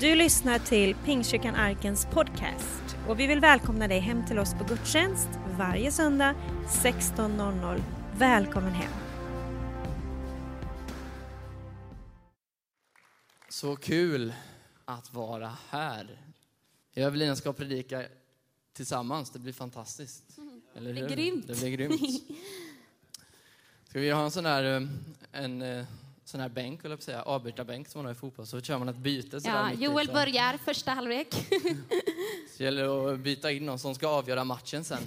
Du lyssnar till Pingstkyrkan Arkens podcast och vi vill välkomna dig hem till oss på gudstjänst varje söndag 16.00. Välkommen hem! Så kul att vara här. Jag och Evelina ska predika tillsammans. Det blir fantastiskt. Eller blir hur? grymt. Det blir grymt. Ska vi ha en sån här, eh, en, eh, sån här bänk, eller säga, avbytarbänk som man har i fotboll, så kör man ett byte. sådär Ja, Joel så- börjar första halvlek. Så gäller det att byta in någon som ska avgöra matchen sen.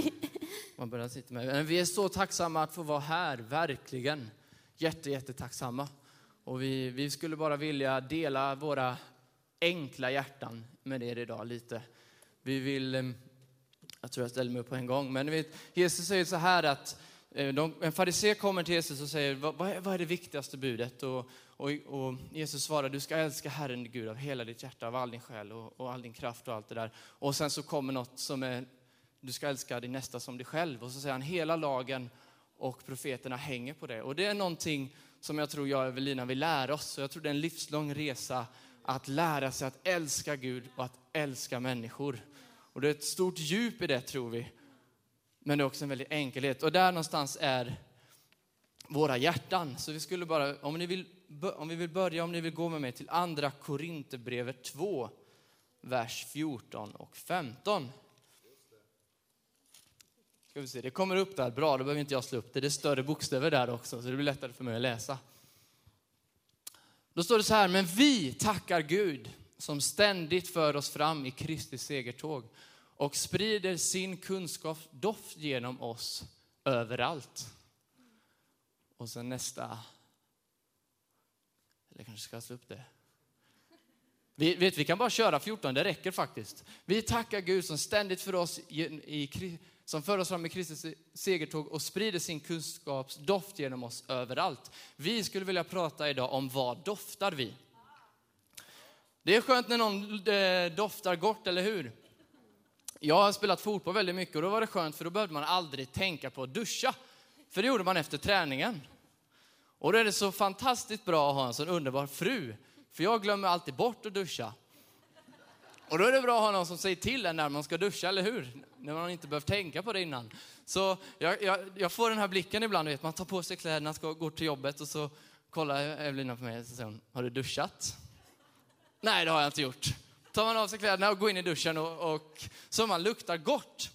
Man börjar sitta med. Men vi är så tacksamma att få vara här, verkligen. Jätte, jättetacksamma. Och vi, vi skulle bara vilja dela våra enkla hjärtan med er idag lite. Vi vill, eh, jag tror jag ställer mig upp på en gång, men vet, Jesus säger så här att Eh, de, en farisé kommer till Jesus och säger, vad, vad, är, vad är det viktigaste budet? Och, och, och Jesus svarar, du ska älska Herren Gud av hela ditt hjärta, av all din själ och, och all din kraft och allt det där. Och sen så kommer något som är, du ska älska din nästa som dig själv. Och så säger han, hela lagen och profeterna hänger på det. Och det är någonting som jag tror jag och Evelina vill lära oss. Och jag tror det är en livslång resa att lära sig att älska Gud och att älska människor. Och det är ett stort djup i det tror vi. Men det är också en väldig enkelhet. Och där någonstans är våra hjärtan. Så vi skulle bara, om ni vill, om vi vill börja, om ni vill gå med mig till andra Korinthierbrevet 2, vers 14 och 15. Ska vi se, det kommer upp där, bra, då behöver inte jag slå upp det. Det är större bokstäver där också, så det blir lättare för mig att läsa. Då står det så här, men vi tackar Gud som ständigt för oss fram i Kristi segertåg och sprider sin kunskapsdoft genom oss överallt. Och sen nästa. Eller kanske ska jag slå upp det. Vi, vet, vi kan bara köra 14, det räcker faktiskt. Vi tackar Gud som ständigt för oss i, i, som för oss fram i Kristi segertåg och sprider sin kunskapsdoft genom oss överallt. Vi skulle vilja prata idag om vad doftar vi? Det är skönt när någon eh, doftar gott, eller hur? Jag har spelat fotboll väldigt mycket och då var det skönt för då behövde man aldrig tänka på att duscha. För det gjorde man efter träningen. Och då är det så fantastiskt bra att ha en sån underbar fru. För jag glömmer alltid bort att duscha. Och då är det bra att ha någon som säger till en när man ska duscha, eller hur? När man inte behövt tänka på det innan. Så jag, jag, jag får den här blicken ibland, vet, man tar på sig kläderna, ska går till jobbet och så kollar Evelina på mig och säger hon, har du duschat? Nej, det har jag inte gjort. Tar man av sig kläderna och går in i duschen och, och så man luktar gott.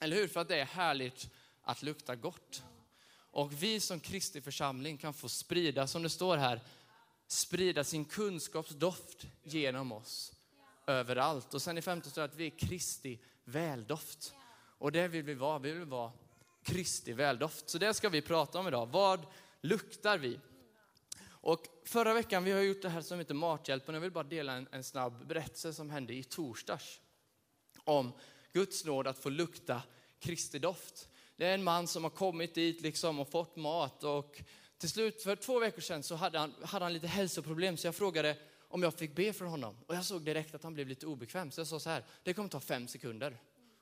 Eller hur? För att det är härligt att lukta gott. Och vi som Kristi församling kan få sprida, som det står här, sprida sin kunskapsdoft genom oss överallt. Och sen i femte står det att vi är Kristi väldoft. Och det vill vi vara, vi vill vara Kristi väldoft. Så det ska vi prata om idag. Vad luktar vi? Och förra veckan, vi har gjort det här som heter Mathjälpen. Jag vill bara dela en, en snabb berättelse som hände i torsdags. Om Guds nåd att få lukta Kristi doft. Det är en man som har kommit dit liksom och fått mat och till slut för två veckor sedan så hade han, hade han lite hälsoproblem så jag frågade om jag fick be för honom. Och jag såg direkt att han blev lite obekväm så jag sa så här, det kommer ta fem sekunder.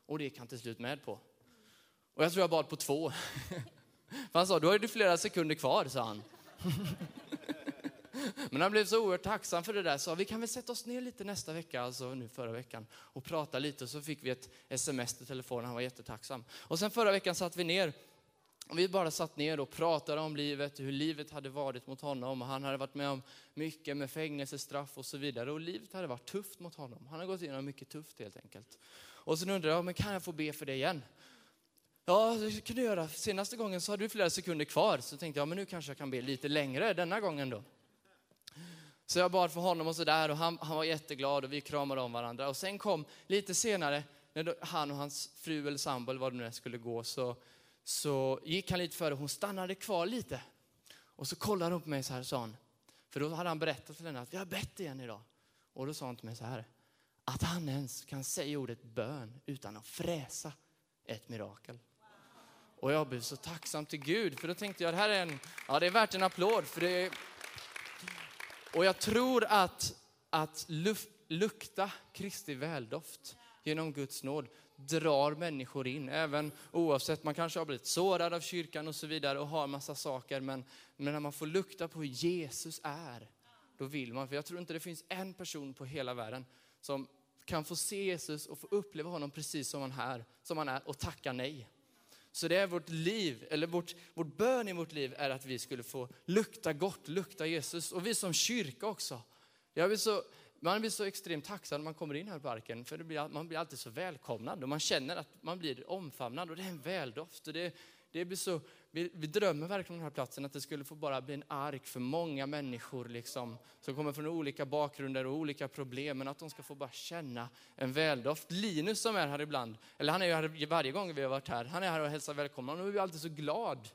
Och det gick han till slut med på. Och jag tror jag bad på två. För han sa, då har du flera sekunder kvar, sa han. Men han blev så oerhört tacksam för det där, sa vi kan väl sätta oss ner lite nästa vecka, alltså nu förra veckan, och prata lite. Och så fick vi ett sms till telefonen, han var jättetacksam. Och sen förra veckan satt vi ner, och vi bara satt ner och pratade om livet, hur livet hade varit mot honom. Och han hade varit med om mycket med fängelsestraff och så vidare. Och livet hade varit tufft mot honom. Han har gått igenom mycket tufft helt enkelt. Och sen undrade jag, men kan jag få be för det igen? Ja, det kan du göra. Senaste gången så hade du flera sekunder kvar. Så tänkte jag, men nu kanske jag kan be lite längre denna gången då. Så jag bad för honom och sådär och han, han var jätteglad och vi kramade om varandra. Och sen kom lite senare, när han och hans fru eller sambo eller vad det nu är skulle gå, så, så gick han lite före. Hon stannade kvar lite. Och så kollade hon på mig så här sa hon, för då hade han berättat för henne att vi har bett igen idag. Och då sa hon till mig så här, att han ens kan säga ordet bön utan att fräsa ett mirakel. Och jag blev så tacksam till Gud, för då tänkte jag, det här är en, ja det är värt en applåd, för det är, och jag tror att, att luft, lukta Kristi väldoft genom Guds nåd drar människor in, även oavsett, man kanske har blivit sårad av kyrkan och så vidare och har massa saker, men, men när man får lukta på hur Jesus är, då vill man. För jag tror inte det finns en person på hela världen som kan få se Jesus och få uppleva honom precis som han, är, som han är och tacka nej. Så det är vårt liv, eller vårt, vårt bön i vårt liv är att vi skulle få lukta gott, lukta Jesus. Och vi som kyrka också. Jag blir så, man blir så extremt tacksam när man kommer in här på arken, för blir, man blir alltid så välkomnad och man känner att man blir omfamnad och det är en väldoft. Och det, det blir så, vi, vi, drömmer verkligen om den här platsen, att det skulle få bara bli en ark för många människor liksom, som kommer från olika bakgrunder och olika problem, men att de ska få bara känna en väldoft. Linus som är här ibland, eller han är ju här varje gång vi har varit här, han är här och hälsar välkomna och vi är alltid så glad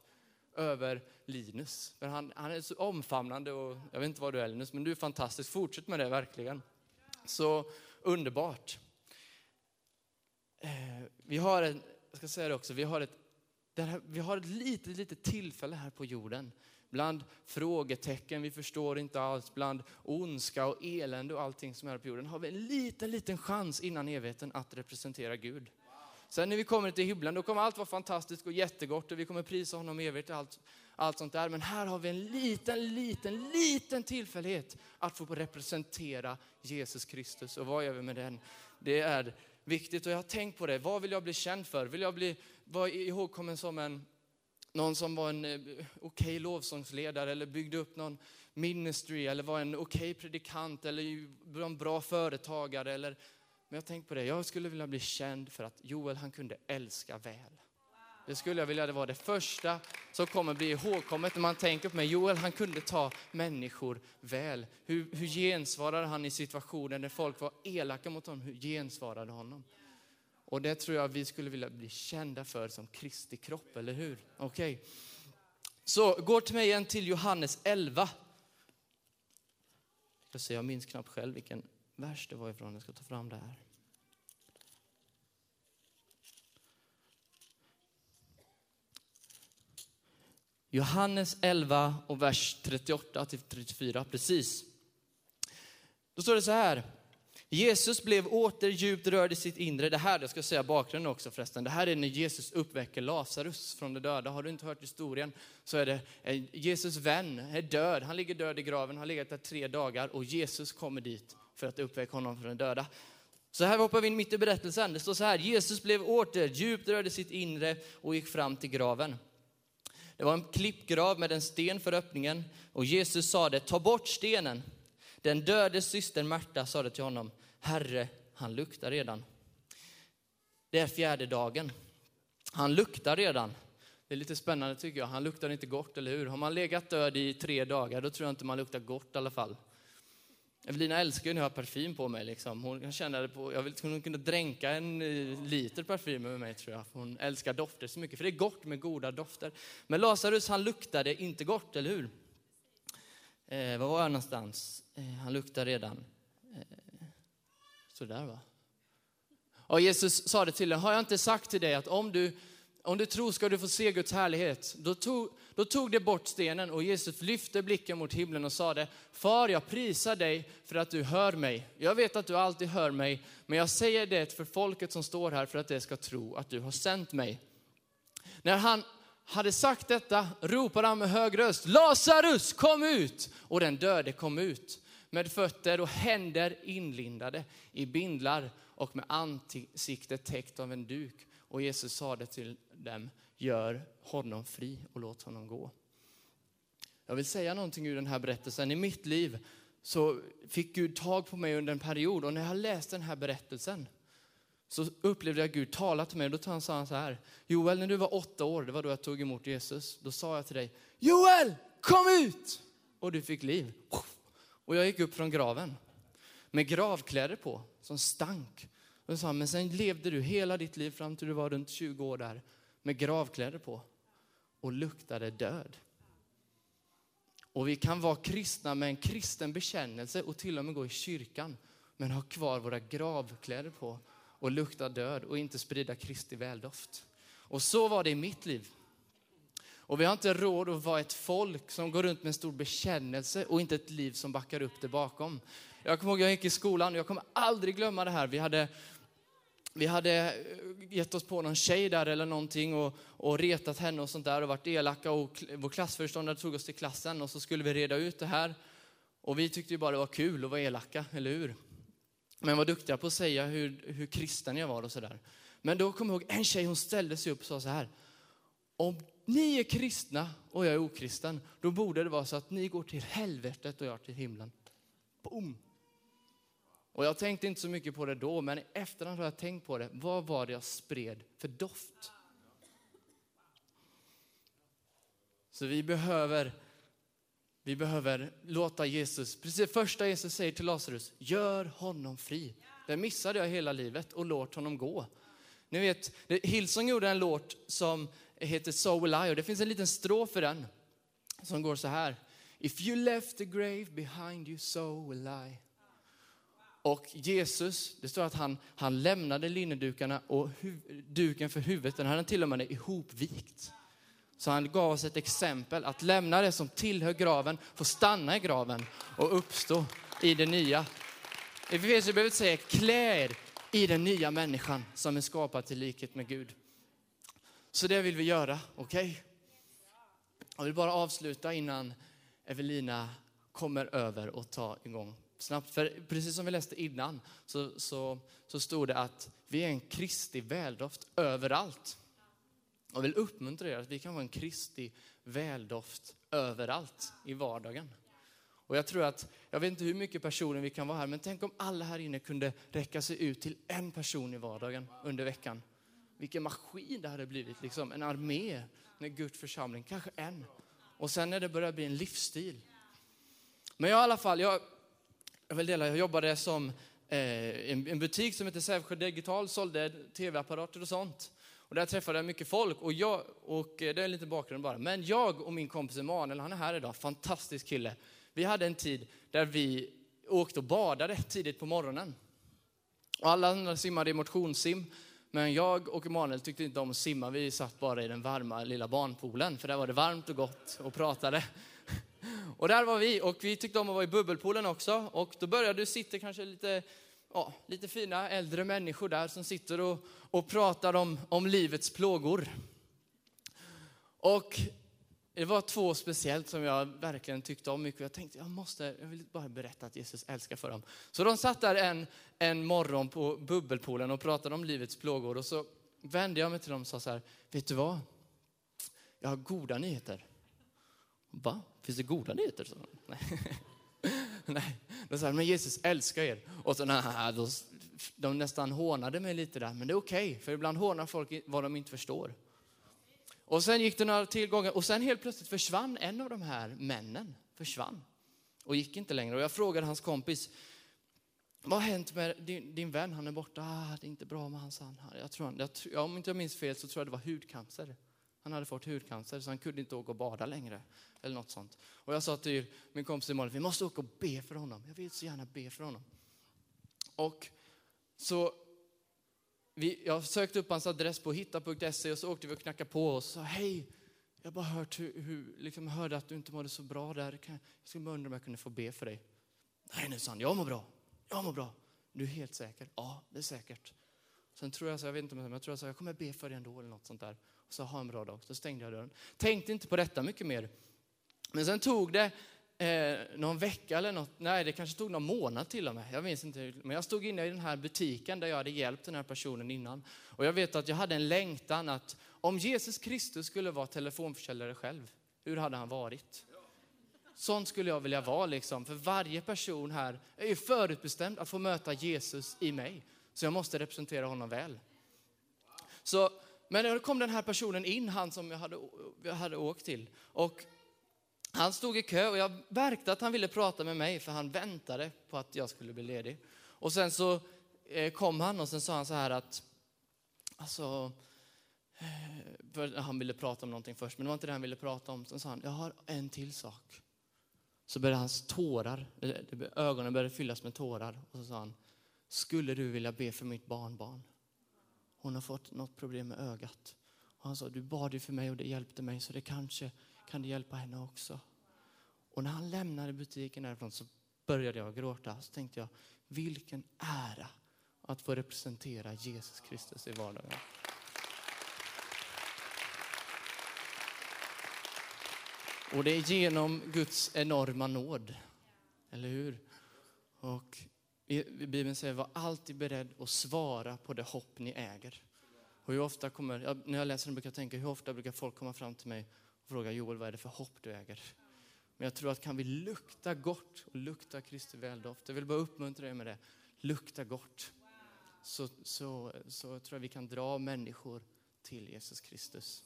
över Linus. För han, han är så omfamnande och jag vet inte vad du är Linus, men du är fantastisk. Fortsätt med det verkligen. Så underbart. Eh, vi har en, jag ska säga det också, vi har ett, här, vi har ett litet, litet tillfälle här på jorden. Bland frågetecken vi förstår inte alls, bland ondska och elände och allting som är på jorden, har vi en liten, liten chans innan evigheten att representera Gud. Sen när vi kommer till himlen, då kommer allt vara fantastiskt och jättegott och vi kommer prisa honom evigt och allt, allt sånt där. Men här har vi en liten, liten, liten tillfällighet att få representera Jesus Kristus. Och vad gör vi med den? Det är viktigt och jag har tänkt på det. Vad vill jag bli känd för? Vill jag bli var ihågkommen som en, någon som var en eh, okej okay lovsångsledare eller byggde upp någon ministry eller var en okej okay predikant eller en bra företagare eller men jag tänkte på det, jag skulle vilja bli känd för att Joel han kunde älska väl. Det skulle jag vilja det var det första som kommer bli ihågkommet när man tänker på mig. Joel han kunde ta människor väl. Hur, hur gensvarade han i situationer när folk var elaka mot honom? Hur gensvarade honom? Och det tror jag vi skulle vilja bli kända för som Kristi kropp, eller hur? Okej. Okay. Så gå till mig igen till Johannes 11. Jag, ser, jag minns knappt själv vilken vers det var ifrån. Jag ska ta fram det här. Johannes 11 och vers 38 till 34, precis. Då står det så här. Jesus blev åter djupt rörd i sitt inre. Det här, jag ska säga bakgrunden också förresten. Det här är när Jesus uppväcker Lazarus från de döda. Har du inte hört historien så är det eh, Jesus vän är död. Han ligger död i graven, har legat där tre dagar och Jesus kommer dit för att uppväcka honom från de döda. Så här hoppar vi in mitt i berättelsen. Det står så här, Jesus blev åter djupt rörd i sitt inre och gick fram till graven. Det var en klippgrav med en sten för öppningen och Jesus sade, ta bort stenen. Den dödes syster Märta sade till honom, Herre, han luktar redan. Det är fjärde dagen. Han luktar redan. Det är lite spännande tycker jag. Han luktar inte gott, eller hur? Har man legat död i tre dagar, då tror jag inte man luktar gott i alla fall. Evelina älskar ju när jag har parfym på mig. Liksom. Hon känner det på, jag vill hon kunde dränka en eh, liter parfym med mig tror jag. Hon älskar dofter så mycket, för det är gott med goda dofter. Men Lazarus han luktade inte gott, eller hur? Eh, var var jag någonstans? Eh, han luktar redan. Eh, sådär va. Och Jesus sa det till honom, har jag inte sagt till dig att om du om du tror ska du få se Guds härlighet. Då tog, då tog det bort stenen och Jesus lyfte blicken mot himlen och sade, Far jag prisar dig för att du hör mig. Jag vet att du alltid hör mig, men jag säger det för folket som står här för att det ska tro att du har sänt mig. När han hade sagt detta ropade han med hög röst, Lazarus kom ut! Och den döde kom ut med fötter och händer inlindade i bindlar och med ansiktet täckt av en duk. Och Jesus sade till dem, gör honom fri och låt honom gå. Jag vill säga någonting ur den här berättelsen. I mitt liv så fick Gud tag på mig under en period och när jag läste den här berättelsen så upplevde jag Gud tala till mig då sa han så här, Joel när du var åtta år, det var då jag tog emot Jesus, då sa jag till dig, Joel kom ut! Och du fick liv. Och jag gick upp från graven med gravkläder på som stank. Och sa, men sen levde du hela ditt liv fram till du var runt 20 år där med gravkläder på och luktade död. Och vi kan vara kristna med en kristen bekännelse och till och med gå i kyrkan men ha kvar våra gravkläder på och lukta död och inte sprida Kristi väldoft. Och så var det i mitt liv. Och vi har inte råd att vara ett folk som går runt med en stor bekännelse och inte ett liv som backar upp det bakom. Jag kommer ihåg, jag gick i skolan och jag kommer aldrig glömma det här. Vi hade vi hade eh, gett oss på någon tjej där eller någonting och, och retat henne och sånt där och varit elaka och vår klassföreståndare tog oss till klassen och så skulle vi reda ut det här. Och vi tyckte ju bara det var kul att vara elaka, eller hur? Men var duktiga på att säga hur, hur kristen jag var och sådär. Men då kom jag ihåg en tjej, hon ställde sig upp och sa så här. Om ni är kristna och jag är okristen, då borde det vara så att ni går till helvetet och jag till himlen. Boom! Och jag tänkte inte så mycket på det då, men i efterhand har jag tänkt på det. Vad var det jag spred för doft? Så vi behöver, vi behöver låta Jesus, precis det första Jesus säger till Lazarus, gör honom fri. Det missade jag hela livet och låt honom gå. Ni vet, Hillsong gjorde en låt som heter So Will I och det finns en liten strof i den som går så här. If you left the grave behind you so will I. Och Jesus, det står att han, han lämnade linnedukarna och huv, duken för huvudet, den hade till och med ihopvikt. Så han gav oss ett exempel att lämna det som tillhör graven, få stanna i graven och uppstå i det nya. Efesier behöver säga klä er i den nya människan som är skapad till likhet med Gud. Så det vill vi göra, okej? Okay? Jag vill bara avsluta innan Evelina kommer över och tar igång snabbt. För precis som vi läste innan så, så, så stod det att vi är en kristig väldoft överallt. Jag vill uppmuntra er att vi kan vara en kristig väldoft överallt i vardagen. Och jag tror att, jag vet inte hur mycket personer vi kan vara här, men tänk om alla här inne kunde räcka sig ut till en person i vardagen under veckan. Vilken maskin det hade blivit, liksom. en armé, med Guds församling, kanske en. Och sen när det börjar bli en livsstil. Men jag i alla fall, jag, jag vill dela, jag jobbade som eh, en, en, butik som heter Sävsjö Digital, sålde tv-apparater och sånt. Och där träffade jag mycket folk och jag, och eh, det är en liten bakgrund bara, men jag och min kompis Emanuel, han är här idag, fantastisk kille. Vi hade en tid där vi åkte och badade tidigt på morgonen. Och alla andra simmade i motionssim, men jag och Emanuel tyckte inte om att simma. Vi satt bara i den varma lilla barnpoolen, för där var det varmt och gott och pratade. Och där var vi, och vi tyckte om att vara i bubbelpoolen också. Och då började det sitta kanske lite, ja, lite fina äldre människor där som sitter och, och pratar om, om livets plågor. Och det var två speciellt som jag verkligen tyckte om mycket. Jag tänkte, jag måste, jag vill bara berätta att Jesus älskar för dem. Så de satt där en, en morgon på bubbelpoolen och pratade om livets plågor. Och så vände jag mig till dem och sa så här, vet du vad? Jag har goda nyheter. Va? Finns det goda nyheter? Så, nej. nej. De sa, men Jesus älskar er. Och så, då, de nästan hånade mig lite där, men det är okej, okay, för ibland hånar folk vad de inte förstår. Och sen gick det några tillgångar och sen helt plötsligt försvann en av de här männen. Försvann och gick inte längre. Och jag frågade hans kompis, vad har hänt med din, din vän? Han är borta. Ah, det är inte bra med hans han. Jag tror han, jag, om inte jag minns fel så tror jag det var hudcancer. Han hade fått hudcancer så han kunde inte åka och bada längre. Eller något sånt. Och jag sa till min kompis Malin, vi måste åka och be för honom. Jag vill så gärna be för honom. Och så vi, jag sökte upp hans adress på hitta.se och så åkte vi och knackade på och sa hej, jag har bara hört hur, hur liksom hörde att du inte mådde så bra där. Jag skulle undra om jag kunde få be för dig. Nej, nu sa han, jag mår bra. Jag mår bra. Du är helt säker? Ja, det är säkert. Sen tror jag, så, jag vet inte om jag tror jag sa, jag kommer be för dig ändå eller något sånt där. Och så ha en bra dag. Så stängde jag dörren. Tänkte inte på detta mycket mer. Men sen tog det eh, någon vecka eller något, nej det kanske tog någon månad till och med, jag minns inte. Men jag stod inne i den här butiken där jag hade hjälpt den här personen innan. Och jag vet att jag hade en längtan att om Jesus Kristus skulle vara telefonförsäljare själv, hur hade han varit? Sånt skulle jag vilja vara liksom, för varje person här är ju förutbestämd att få möta Jesus i mig. Så jag måste representera honom väl. Så, men då kom den här personen in, han som jag hade, jag hade åkt till. Och han stod i kö och jag märkte att han ville prata med mig för han väntade på att jag skulle bli ledig. Och sen så eh, kom han och sen sa han så här att, alltså, eh, han ville prata om någonting först, men det var inte det han ville prata om. Sen sa han, jag har en till sak. Så började hans tårar, ögonen började fyllas med tårar. Och så sa han, skulle du vilja be för mitt barnbarn? Hon har fått något problem med ögat. Och han sa, du bad ju för mig och det hjälpte mig, så det kanske kan du hjälpa henne också? Och när han lämnade butiken därifrån så började jag gråta. Så tänkte jag, vilken ära att få representera Jesus Kristus i vardagen. Och det är genom Guds enorma nåd Eller hur? Och Bibeln säger, var alltid beredd att svara på det hopp ni äger. Och hur ofta kommer, när jag läser den brukar jag tänka, hur ofta brukar folk komma fram till mig och fråga Joel, vad är det för hopp du äger? Men jag tror att kan vi lukta gott och lukta Kristi väldoft, jag vill bara uppmuntra dig med det, lukta gott. Så, så, så tror jag vi kan dra människor till Jesus Kristus.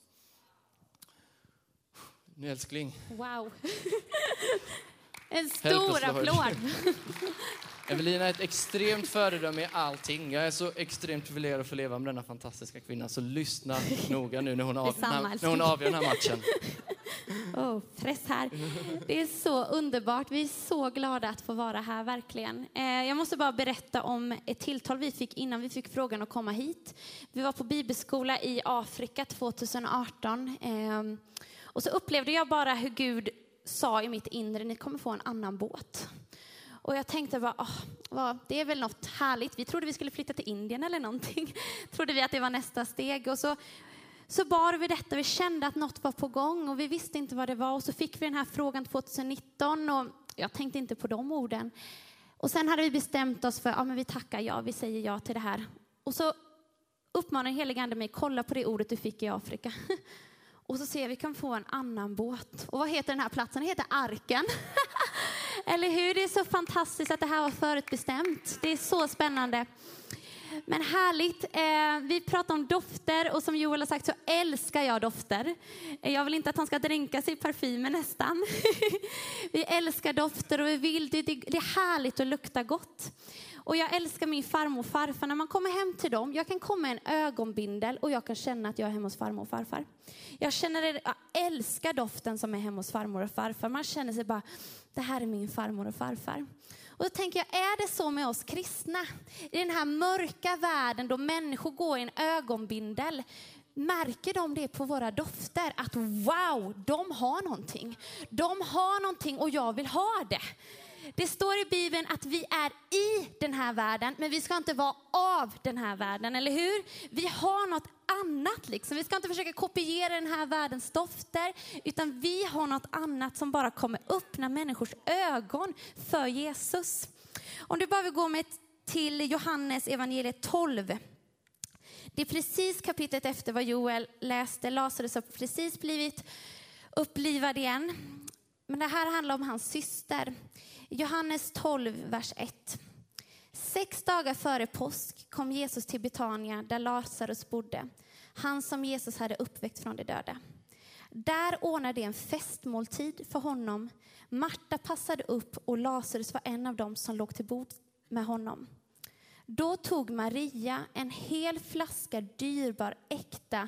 Nu älskling. Wow. En stor applåd. Evelina är ett extremt föredöme i allting. Jag är så extremt privilegierad att få leva med denna fantastiska kvinna. Så lyssna noga nu när hon, av, när, när hon avgör den här matchen. Oh, press här. Det är så underbart. Vi är så glada att få vara här, verkligen. Eh, jag måste bara berätta om ett tilltal vi fick innan vi fick frågan att komma hit. Vi var på bibelskola i Afrika 2018. Eh, och så upplevde jag bara hur Gud sa i mitt inre, ni kommer få en annan båt. Och jag tänkte bara, åh, vad, det är väl något härligt. Vi trodde vi skulle flytta till Indien eller någonting. trodde vi att det var nästa steg. Och så, så bar vi detta, vi kände att något var på gång och vi visste inte vad det var. Och så fick vi den här frågan 2019 och jag tänkte inte på de orden. Och sen hade vi bestämt oss för, ja men vi tackar ja, vi säger ja till det här. Och så uppmanar helige ande mig, kolla på det ordet du fick i Afrika. Och så ser vi, vi kan få en annan båt. Och vad heter den här platsen? Den heter Arken. Eller hur? Det är så fantastiskt att det här var förutbestämt. Det är så spännande. Men härligt. Eh, vi pratar om dofter och som Joel har sagt så älskar jag dofter. Eh, jag vill inte att han ska dränka sig i parfymer nästan. vi älskar dofter och vi vill, det, det är härligt att lukta gott. Och jag älskar min farmor och farfar. När man kommer hem till dem, jag kan komma med en ögonbindel och jag kan känna att jag är hemma hos farmor och farfar. Jag, känner, jag älskar doften som är hemma hos farmor och farfar. Man känner sig bara, det här är min farmor och farfar. Och då tänker jag, är det så med oss kristna? I den här mörka världen då människor går i en ögonbindel, märker de det på våra dofter? Att wow, de har någonting. De har någonting och jag vill ha det. Det står i Bibeln att vi är i den här världen, men vi ska inte vara av den här världen, eller hur? Vi har något annat liksom. Vi ska inte försöka kopiera den här världens dofter, utan vi har något annat som bara kommer öppna människors ögon för Jesus. Om du bara vill gå med till Johannes evangeliet 12. Det är precis kapitlet efter vad Joel läste. Lazarus har precis blivit upplivad igen. Men det här handlar om hans syster. Johannes 12, vers 1. Sex dagar före påsk kom Jesus till Betania där Lazarus bodde, han som Jesus hade uppväckt från de döda. Där ordnade de en festmåltid för honom. Marta passade upp och Lazarus var en av dem som låg till bord med honom. Då tog Maria en hel flaska dyrbar äkta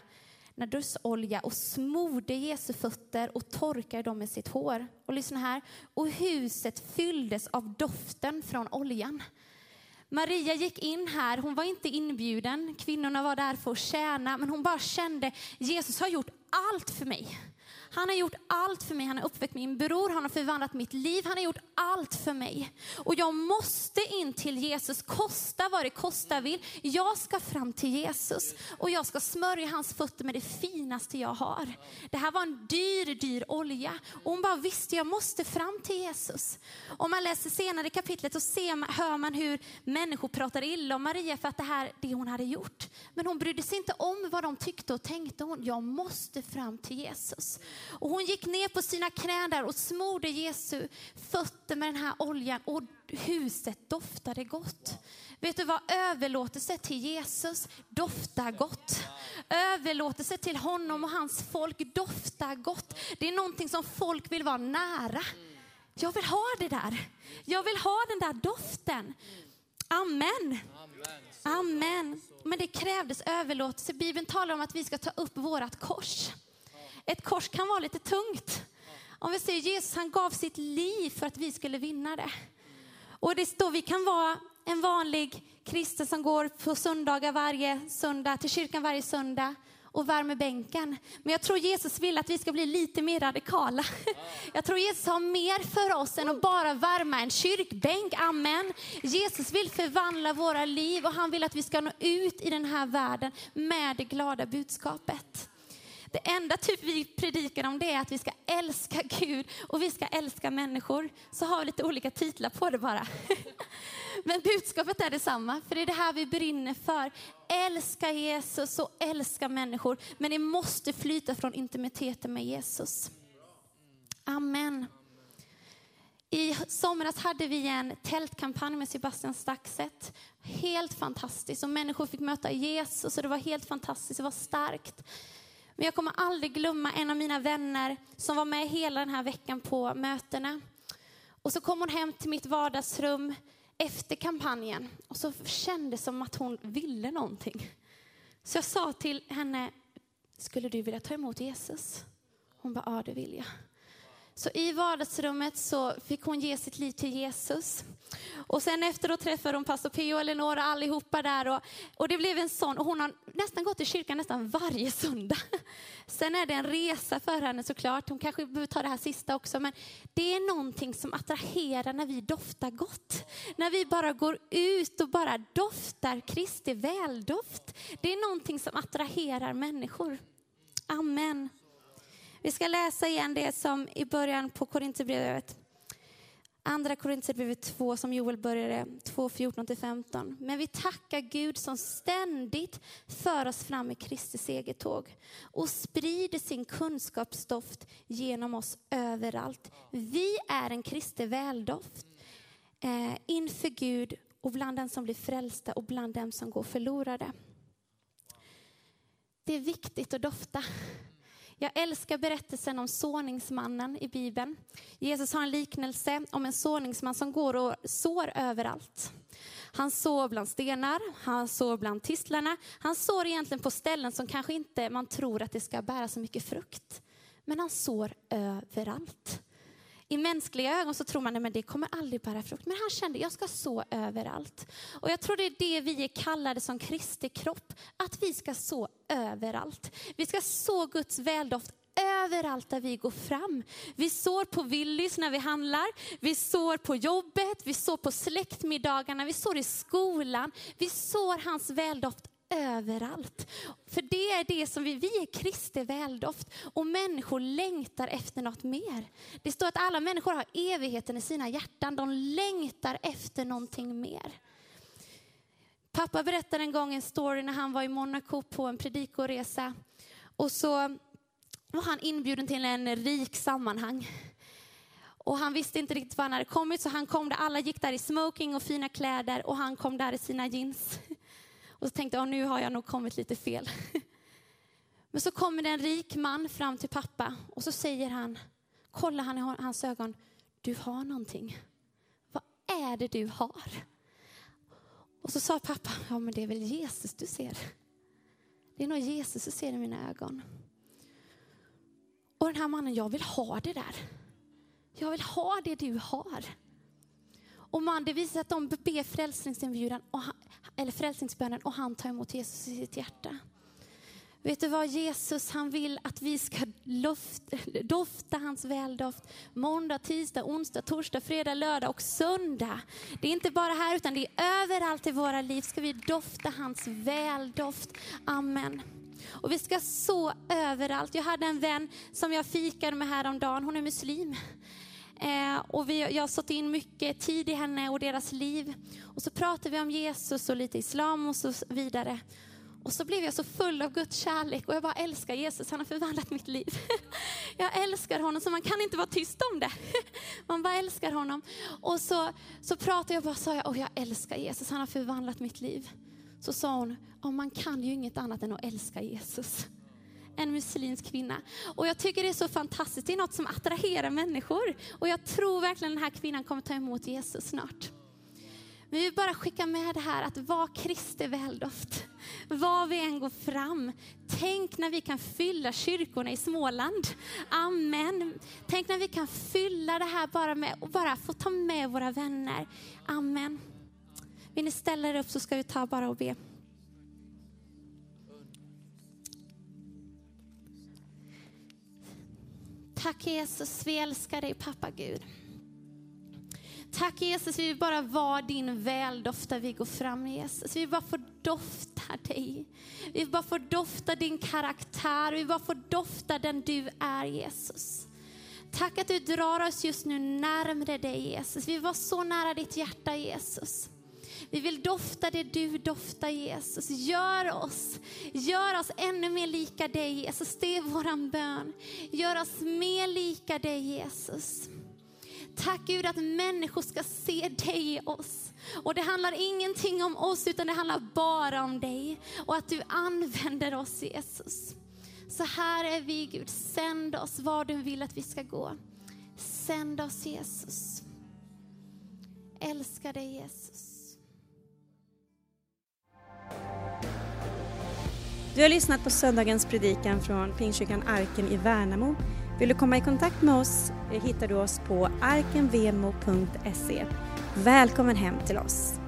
nardusolja och smorde Jesu fötter och torkade dem med sitt hår. Och lyssna här. Och huset fylldes av doften från oljan. Maria gick in här, hon var inte inbjuden, kvinnorna var där för att tjäna, men hon bara kände, Jesus har gjort allt för mig. Han har gjort allt för mig. Han har uppväckt min bror, han har förvandlat mitt liv. Han har gjort allt för mig. Och jag måste in till Jesus, kosta vad det kosta vill. Jag ska fram till Jesus och jag ska smörja hans fötter med det finaste jag har. Det här var en dyr, dyr olja. Och hon bara visste, jag måste fram till Jesus. Om man läser senare i kapitlet så ser hör man hur människor pratar illa om Maria för att det här, det hon hade gjort. Men hon brydde sig inte om vad de tyckte och tänkte. Hon, jag måste fram till Jesus. Och hon gick ner på sina knän där och smorde Jesu fötter med den här oljan och huset doftade gott. Vet du vad? Överlåtelse till Jesus doftar gott. Överlåtelse till honom och hans folk doftar gott. Det är någonting som folk vill vara nära. Jag vill ha det där. Jag vill ha den där doften. Amen. Amen. Men det krävdes överlåtelse. Bibeln talar om att vi ska ta upp vårt kors. Ett kors kan vara lite tungt. Om vi säger Jesus, han gav sitt liv för att vi skulle vinna det. Och det står, vi kan vara en vanlig kristen som går på söndagar varje söndag, till kyrkan varje söndag och värmer bänken. Men jag tror Jesus vill att vi ska bli lite mer radikala. Jag tror Jesus har mer för oss än att bara värma en kyrkbänk. Amen. Jesus vill förvandla våra liv och han vill att vi ska nå ut i den här världen med det glada budskapet. Det enda typ vi predikar om det är att vi ska älska Gud och vi ska älska människor. Så har vi lite olika titlar på det bara. Men budskapet är detsamma, för det är det här vi brinner för. Älska Jesus och älska människor. Men det måste flyta från intimiteten med Jesus. Amen. I somras hade vi en tältkampanj med Sebastian Staxet. Helt fantastiskt. Och människor fick möta Jesus och det var helt fantastiskt. Det var starkt. Men jag kommer aldrig glömma en av mina vänner som var med hela den här veckan på mötena. Och så kom hon hem till mitt vardagsrum efter kampanjen och så kändes det som att hon ville någonting. Så jag sa till henne, skulle du vilja ta emot Jesus? Hon bara, ja det vill jag. Så i vardagsrummet så fick hon ge sitt liv till Jesus. Och sen efteråt träffade hon pastor P.O. och Eleonora allihopa där och, och det blev en sån, och hon har nästan gått till kyrkan nästan varje söndag. Sen är det en resa för henne såklart, hon kanske behöver ta det här sista också, men det är någonting som attraherar när vi doftar gott. När vi bara går ut och bara doftar Kristi väldoft. Det är någonting som attraherar människor. Amen. Vi ska läsa igen det som i början på Korinthierbrevet. Andra Korinthierbrevet 2 som Joel började, 2, 14-15. Men vi tackar Gud som ständigt för oss fram i Kristi segertåg och sprider sin kunskapsdoft genom oss överallt. Vi är en Kristi väldoft eh, inför Gud och bland dem som blir frälsta och bland dem som går förlorade. Det är viktigt att dofta. Jag älskar berättelsen om såningsmannen i Bibeln. Jesus har en liknelse om en såningsman som går och sår överallt. Han sår bland stenar, han sår bland tistlarna. Han sår egentligen på ställen som kanske inte man tror att det ska bära så mycket frukt. Men han sår överallt. I mänskliga ögon så tror man att det kommer aldrig bära frukt. Men han kände, jag ska så överallt. Och jag tror det är det vi är kallade som Kristi kropp, att vi ska så överallt. Vi ska så Guds väldoft överallt där vi går fram. Vi sår på Willys när vi handlar, vi sår på jobbet, vi sår på släktmiddagarna, vi sår i skolan. Vi sår hans väldoft överallt. För det är det som vi, vi är Kristi väldoft och människor längtar efter något mer. Det står att alla människor har evigheten i sina hjärtan. De längtar efter någonting mer. Pappa berättade en gång en story när han var i Monaco på en predikoresa. Och så var han inbjuden till en rik sammanhang. Och han visste inte riktigt var han hade kommit så han kom där, alla gick där i smoking och fina kläder och han kom där i sina jeans. Och så tänkte jag, nu har jag nog kommit lite fel. Men så kommer det en rik man fram till pappa och så säger han, kollar han i hans ögon, du har någonting. Vad är det du har? Och så sa pappa, ja men det är väl Jesus du ser. Det är nog Jesus du ser i mina ögon. Och den här mannen, jag vill ha det där. Jag vill ha det du har. Och man, det visar att de ber frälsningsinbjudan, och eller frälsningsbönen och han tar emot Jesus i sitt hjärta. Vet du vad Jesus han vill att vi ska luft, dofta hans väldoft måndag, tisdag, onsdag, torsdag, fredag, lördag och söndag. Det är inte bara här utan det är överallt i våra liv ska vi dofta hans väldoft. Amen. Och vi ska så överallt. Jag hade en vän som jag fikade med häromdagen, hon är muslim. Eh, och vi, jag har satt in mycket tid i henne och deras liv. Och så pratade vi om Jesus och lite islam och så vidare. Och så blev jag så full av Guds kärlek och jag bara älskar Jesus, han har förvandlat mitt liv. Jag älskar honom så man kan inte vara tyst om det. Man bara älskar honom. Och så, så pratade jag och bara sa jag, oh, jag älskar Jesus, han har förvandlat mitt liv. Så sa hon, oh, man kan ju inget annat än att älska Jesus en muslimsk kvinna. Och jag tycker det är så fantastiskt, det är något som attraherar människor. Och jag tror verkligen den här kvinnan kommer ta emot Jesus snart. Men vi vill bara skicka med det här att vara Kristi väldoft. Var vi än går fram. Tänk när vi kan fylla kyrkorna i Småland. Amen. Tänk när vi kan fylla det här bara med och bara få ta med våra vänner. Amen. Vill ni ställa er upp så ska vi ta bara och be. Tack Jesus, vi älskar dig pappa Gud. Tack Jesus, vi vill bara vara din väldoft där vi går fram Jesus. Vi vill bara få dofta dig. Vi vill bara få dofta din karaktär, vi vill bara få dofta den du är Jesus. Tack att du drar oss just nu närmre dig Jesus. Vi var så nära ditt hjärta Jesus. Vi vill dofta det du doftar Jesus. Gör oss, gör oss ännu mer lika dig Jesus. Det är våran bön. Gör oss mer lika dig Jesus. Tack Gud att människor ska se dig i oss. Och det handlar ingenting om oss utan det handlar bara om dig. Och att du använder oss Jesus. Så här är vi Gud, sänd oss var du vill att vi ska gå. Sänd oss Jesus. Älskar dig Jesus. Du har lyssnat på söndagens predikan från Pingstkyrkan Arken i Värnamo. Vill du komma i kontakt med oss eh, hittar du oss på arkenvemo.se. Välkommen hem till oss.